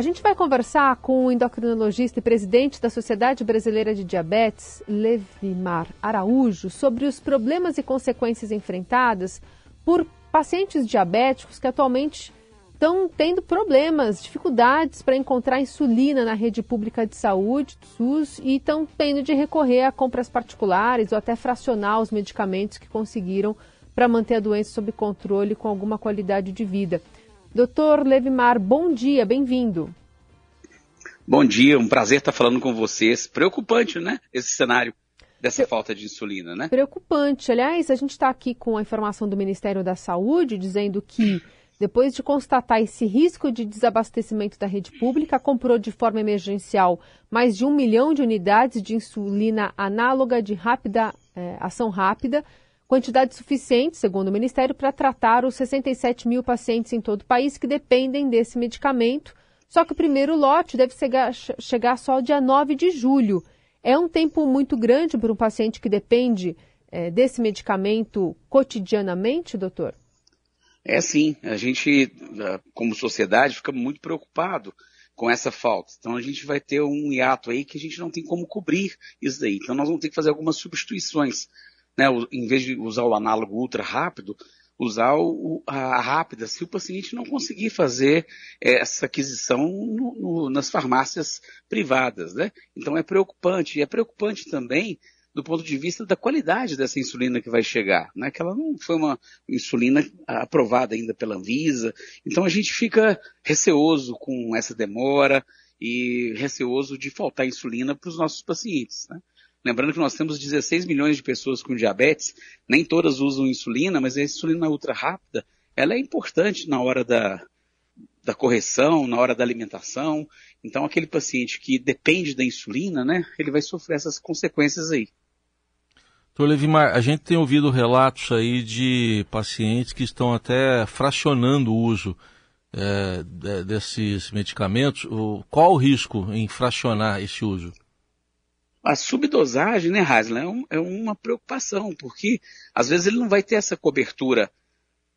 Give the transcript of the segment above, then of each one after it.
A gente vai conversar com o endocrinologista e presidente da Sociedade Brasileira de Diabetes, Levimar Araújo, sobre os problemas e consequências enfrentadas por pacientes diabéticos que atualmente estão tendo problemas, dificuldades para encontrar insulina na rede pública de saúde, SUS, e estão tendo de recorrer a compras particulares ou até fracionar os medicamentos que conseguiram para manter a doença sob controle com alguma qualidade de vida. Doutor Levimar, bom dia, bem-vindo. Bom dia, um prazer estar falando com vocês. Preocupante, né? Esse cenário dessa falta de insulina, né? Preocupante. Aliás, a gente está aqui com a informação do Ministério da Saúde dizendo que, depois de constatar esse risco de desabastecimento da rede pública, comprou de forma emergencial mais de um milhão de unidades de insulina análoga de rápida, é, ação rápida quantidade suficiente, segundo o Ministério, para tratar os 67 mil pacientes em todo o país que dependem desse medicamento. Só que o primeiro lote deve chegar, só dia 9 de julho. É um tempo muito grande para um paciente que depende é, desse medicamento cotidianamente, doutor? É sim. A gente, como sociedade, fica muito preocupado com essa falta. Então a gente vai ter um hiato aí que a gente não tem como cobrir isso daí. Então nós vamos ter que fazer algumas substituições né, em vez de usar o análogo ultra rápido, usar o, a rápida, se o paciente não conseguir fazer é, essa aquisição no, no, nas farmácias privadas. Né? Então é preocupante. E é preocupante também do ponto de vista da qualidade dessa insulina que vai chegar, né? que ela não foi uma insulina aprovada ainda pela Anvisa. Então a gente fica receoso com essa demora e receoso de faltar insulina para os nossos pacientes. Né? Lembrando que nós temos 16 milhões de pessoas com diabetes, nem todas usam insulina, mas a insulina ultra rápida, ela é importante na hora da, da correção, na hora da alimentação. Então, aquele paciente que depende da insulina, né, ele vai sofrer essas consequências aí. Doutor Levimar, a gente tem ouvido relatos aí de pacientes que estão até fracionando o uso é, desses medicamentos. Qual o risco em fracionar esse uso? A subdosagem, né, Haslam, é, um, é, uma preocupação, porque às vezes ele não vai ter essa cobertura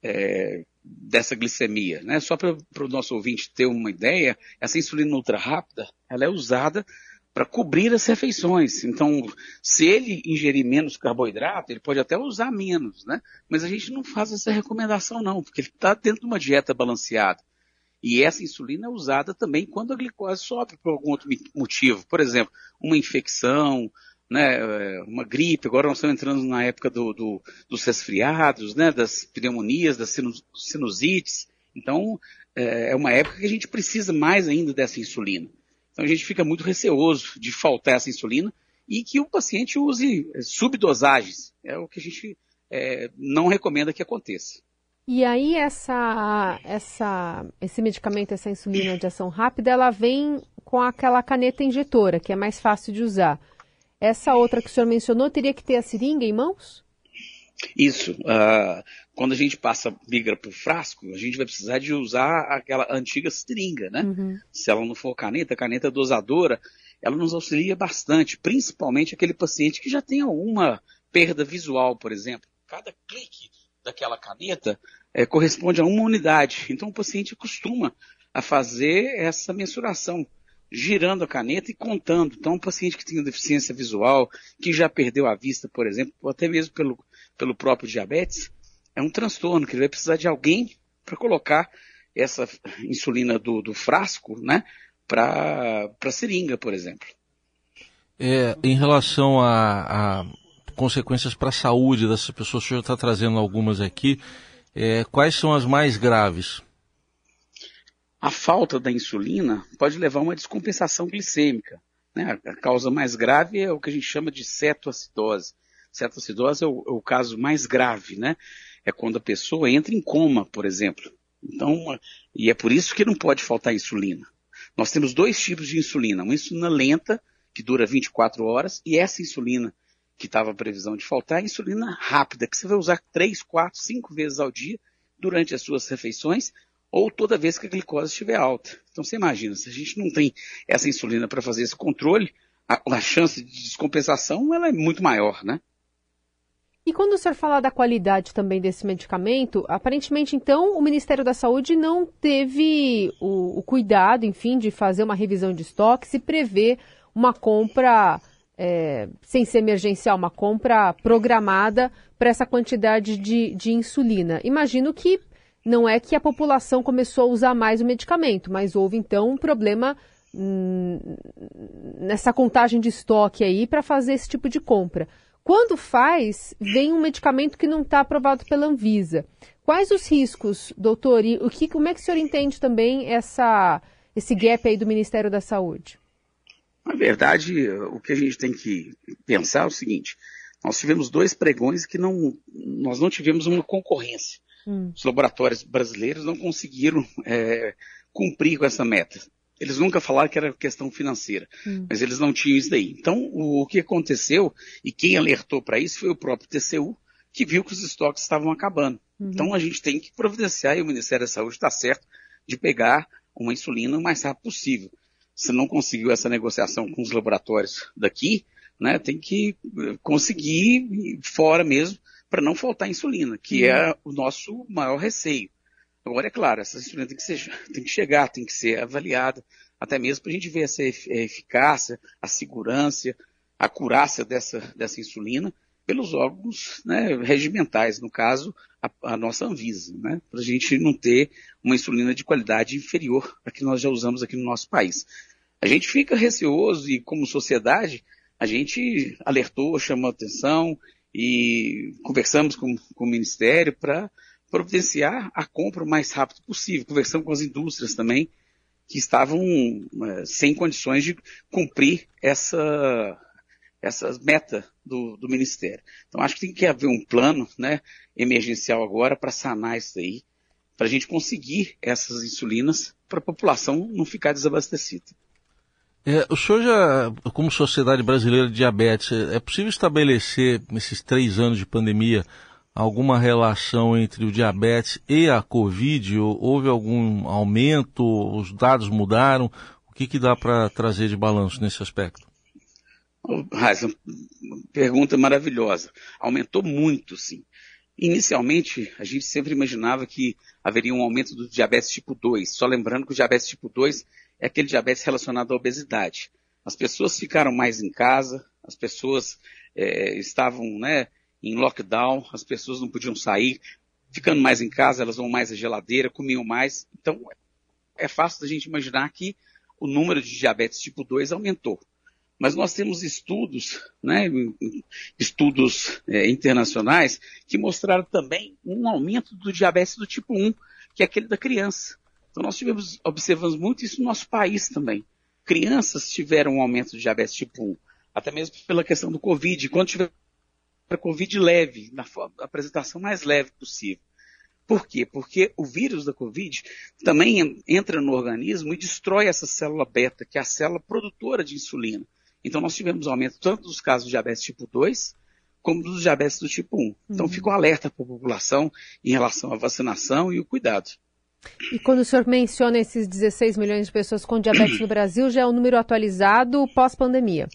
é, dessa glicemia. Né? Só para o nosso ouvinte ter uma ideia, essa insulina ultra rápida, ela é usada para cobrir as refeições. Então, se ele ingerir menos carboidrato, ele pode até usar menos, né? Mas a gente não faz essa recomendação não, porque ele está dentro de uma dieta balanceada. E essa insulina é usada também quando a glicose sobe por algum outro motivo. Por exemplo, uma infecção, né, é, uma gripe. Agora nós estamos entrando na época do, do, dos resfriados, né, das pneumonias, das sinusites. Então, é, é uma época que a gente precisa mais ainda dessa insulina. Então a gente fica muito receoso de faltar essa insulina e que o paciente use subdosagens. É o que a gente é, não recomenda que aconteça. E aí essa, essa, esse medicamento, essa insulina de ação rápida, ela vem com aquela caneta injetora, que é mais fácil de usar. Essa outra que o senhor mencionou, teria que ter a seringa em mãos? Isso. Uh, quando a gente passa, migra para o frasco, a gente vai precisar de usar aquela antiga seringa, né? Uhum. Se ela não for caneta, caneta dosadora, ela nos auxilia bastante, principalmente aquele paciente que já tem alguma perda visual, por exemplo. Cada clique daquela caneta é, corresponde a uma unidade. Então o paciente costuma a fazer essa mensuração, girando a caneta e contando. Então, um paciente que tem deficiência visual, que já perdeu a vista, por exemplo, ou até mesmo pelo, pelo próprio diabetes, é um transtorno que ele vai precisar de alguém para colocar essa insulina do, do frasco, né, para seringa, por exemplo. É, em relação a consequências para a saúde dessas pessoas, o senhor está trazendo algumas aqui. É, quais são as mais graves? A falta da insulina pode levar a uma descompensação glicêmica. Né? A causa mais grave é o que a gente chama de cetoacidose. Cetoacidose é o, é o caso mais grave, né? É quando a pessoa entra em coma, por exemplo. Então, e é por isso que não pode faltar insulina. Nós temos dois tipos de insulina. Uma insulina lenta, que dura 24 horas, e essa insulina que estava a previsão de faltar, a insulina rápida, que você vai usar 3, 4, 5 vezes ao dia durante as suas refeições ou toda vez que a glicose estiver alta. Então você imagina, se a gente não tem essa insulina para fazer esse controle, a, a, chance de descompensação ela é muito maior, né? E quando o senhor fala da qualidade também desse medicamento, aparentemente, então, o Ministério da Saúde não teve o, o cuidado, enfim, de fazer uma revisão de estoque, se prever uma compra é, sem ser emergencial, uma compra programada para essa quantidade de, de insulina. Imagino que não é que a população começou a usar mais o medicamento, mas houve então um problema hum, nessa contagem de estoque aí para fazer esse tipo de compra. Quando faz, vem um medicamento que não está aprovado pela Anvisa. Quais os riscos, doutor? E o que, como é que o senhor entende também essa, esse gap aí do Ministério da Saúde? Na verdade, o que a gente tem que pensar é o seguinte: nós tivemos dois pregões que não, nós não tivemos uma concorrência. Hum. Os laboratórios brasileiros não conseguiram é, cumprir com essa meta. Eles nunca falaram que era questão financeira, hum. mas eles não tinham isso daí. Então, o, o que aconteceu, e quem alertou para isso foi o próprio TCU, que viu que os estoques estavam acabando. Uhum. Então, a gente tem que providenciar, e o Ministério da Saúde está certo, de pegar uma insulina o mais rápido possível. Se não conseguiu essa negociação com os laboratórios daqui, né, tem que conseguir fora mesmo, para não faltar insulina, que uhum. é o nosso maior receio. Agora, é claro, essa insulina tem que, ser, tem que chegar, tem que ser avaliada, até mesmo para a gente ver essa eficácia, a segurança, a curácia dessa, dessa insulina pelos órgãos né, regimentais, no caso, a, a nossa Anvisa, né, para a gente não ter uma insulina de qualidade inferior à que nós já usamos aqui no nosso país. A gente fica receoso e, como sociedade, a gente alertou, chamou atenção e conversamos com, com o Ministério para providenciar a compra o mais rápido possível. Conversamos com as indústrias também, que estavam é, sem condições de cumprir essa, essa meta do, do, Ministério. Então acho que tem que haver um plano né, emergencial agora para sanar isso aí, para a gente conseguir essas insulinas para a população não ficar desabastecida. É, o senhor já, como Sociedade Brasileira de Diabetes, é possível estabelecer, nesses três anos de pandemia, alguma relação entre o diabetes e a Covid? Houve algum aumento? Os dados mudaram? O que, que dá para trazer de balanço nesse aspecto? Raiza, pergunta maravilhosa. Aumentou muito, sim. Inicialmente, a gente sempre imaginava que haveria um aumento do diabetes tipo 2. Só lembrando que o diabetes tipo 2 é aquele diabetes relacionado à obesidade. As pessoas ficaram mais em casa, as pessoas é, estavam né, em lockdown, as pessoas não podiam sair, ficando mais em casa, elas vão mais à geladeira, comiam mais. Então, é fácil da gente imaginar que o número de diabetes tipo 2 aumentou. Mas nós temos estudos, né, estudos é, internacionais, que mostraram também um aumento do diabetes do tipo 1, que é aquele da criança. Então nós tivemos, observamos muito isso no nosso país também. Crianças tiveram um aumento de diabetes tipo 1, até mesmo pela questão do Covid. Quando tiver Covid leve, na apresentação mais leve possível. Por quê? Porque o vírus da Covid também entra no organismo e destrói essa célula beta, que é a célula produtora de insulina. Então nós tivemos aumento tanto dos casos de diabetes tipo 2, como dos diabetes do tipo 1. Então uhum. fica um alerta para a população em relação à vacinação e o cuidado. E quando o senhor menciona esses 16 milhões de pessoas com diabetes no Brasil, já é um número atualizado pós-pandemia?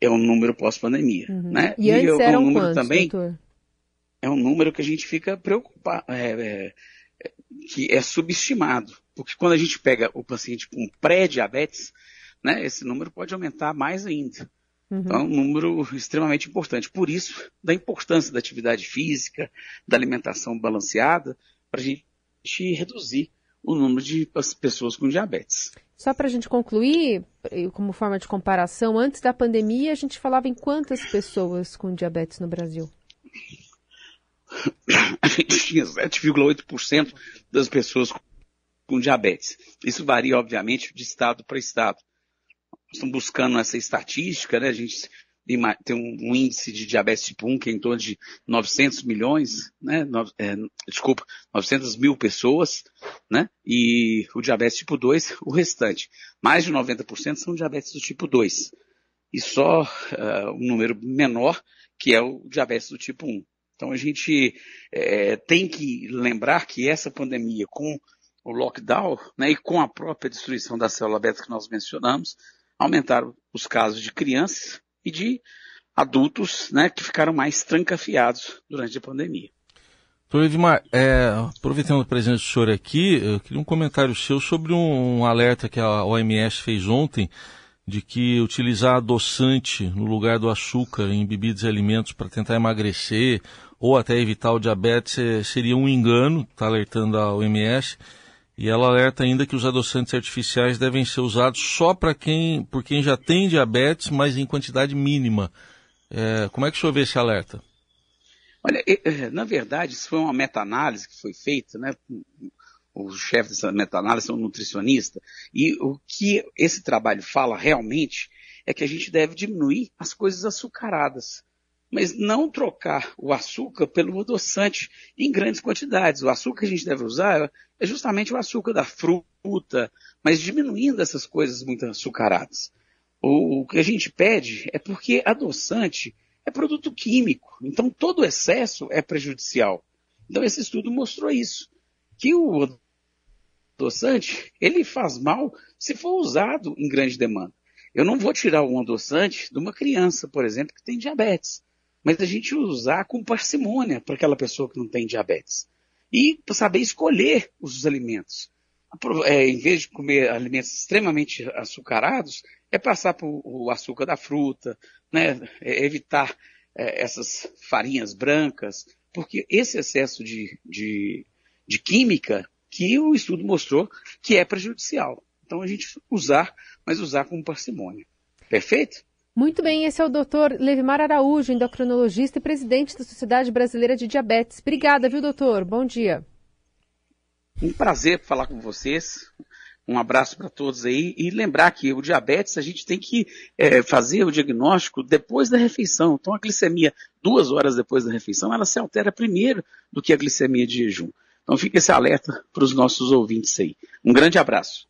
é um número pós-pandemia. Uhum. Né? E, e antes é, um número quantos, também. Doutor? É um número que a gente fica preocupado, é, é, é, que é subestimado. Porque quando a gente pega o paciente com pré-diabetes, né, esse número pode aumentar mais ainda. Uhum. Então é um número extremamente importante. Por isso, da importância da atividade física, da alimentação balanceada, para a gente reduzir o número de pessoas com diabetes. Só para a gente concluir, como forma de comparação, antes da pandemia a gente falava em quantas pessoas com diabetes no Brasil? A gente tinha 7,8% das pessoas com diabetes. Isso varia, obviamente, de estado para estado. Estamos buscando essa estatística, né? A gente tem um, índice de diabetes tipo 1 que é em torno de 900 milhões, né? No, é, desculpa, 900 mil pessoas, né? E o diabetes tipo 2, o restante. Mais de 90% são diabetes do tipo 2. E só uh, um número menor que é o diabetes do tipo 1. Então a gente é, tem que lembrar que essa pandemia com o lockdown né, e com a própria destruição da célula beta que nós mencionamos, aumentaram os casos de crianças e de adultos né, que ficaram mais trancafiados durante a pandemia. Doutor Edmar, é, aproveitando a presença do senhor aqui, eu queria um comentário seu sobre um, alerta que a OMS fez ontem de que utilizar adoçante no lugar do açúcar em bebidas e alimentos para tentar emagrecer ou até evitar o diabetes é, seria um engano, está alertando a OMS. E ela alerta ainda que os adoçantes artificiais devem ser usados só para quem, por quem já tem diabetes, mas em quantidade mínima. É, como é que o senhor vê esse alerta? Olha, na verdade, isso foi uma meta-análise que foi feita, né? O chefe dessa meta-análise é um nutricionista, e o que esse trabalho fala realmente é que a gente deve diminuir as coisas açucaradas, mas não trocar o açúcar pelo adoçante em grandes quantidades. O açúcar que a gente deve usar é justamente o açúcar da fruta, mas diminuindo essas coisas muito açucaradas. O, que a gente pede é porque adoçante é produto químico, então todo excesso é prejudicial. Então esse estudo mostrou isso, que o adoçante, ele faz mal se for usado em grande demanda. Eu não vou tirar um adoçante de uma criança, por exemplo, que tem diabetes, mas a gente usar com parcimônia para aquela pessoa que não tem diabetes. E saber escolher os alimentos. É, em vez de comer alimentos extremamente açucarados, é passar por o açúcar da fruta, né? É evitar é, essas farinhas brancas, porque esse excesso de, de, de química que o estudo mostrou que é prejudicial. Então a gente usar, mas usar com parcimônia. Perfeito? Muito bem, esse é o doutor Levimar Araújo, endocrinologista e presidente da Sociedade Brasileira de Diabetes. Obrigada, viu, doutor? Bom dia. Um prazer falar com vocês. Um abraço para todos aí e lembrar que o diabetes a gente tem que é, fazer o diagnóstico depois da refeição. Então a glicemia duas horas depois da refeição ela se altera primeiro do que a glicemia de jejum. Então fica esse alerta para os nossos ouvintes aí. Um grande abraço.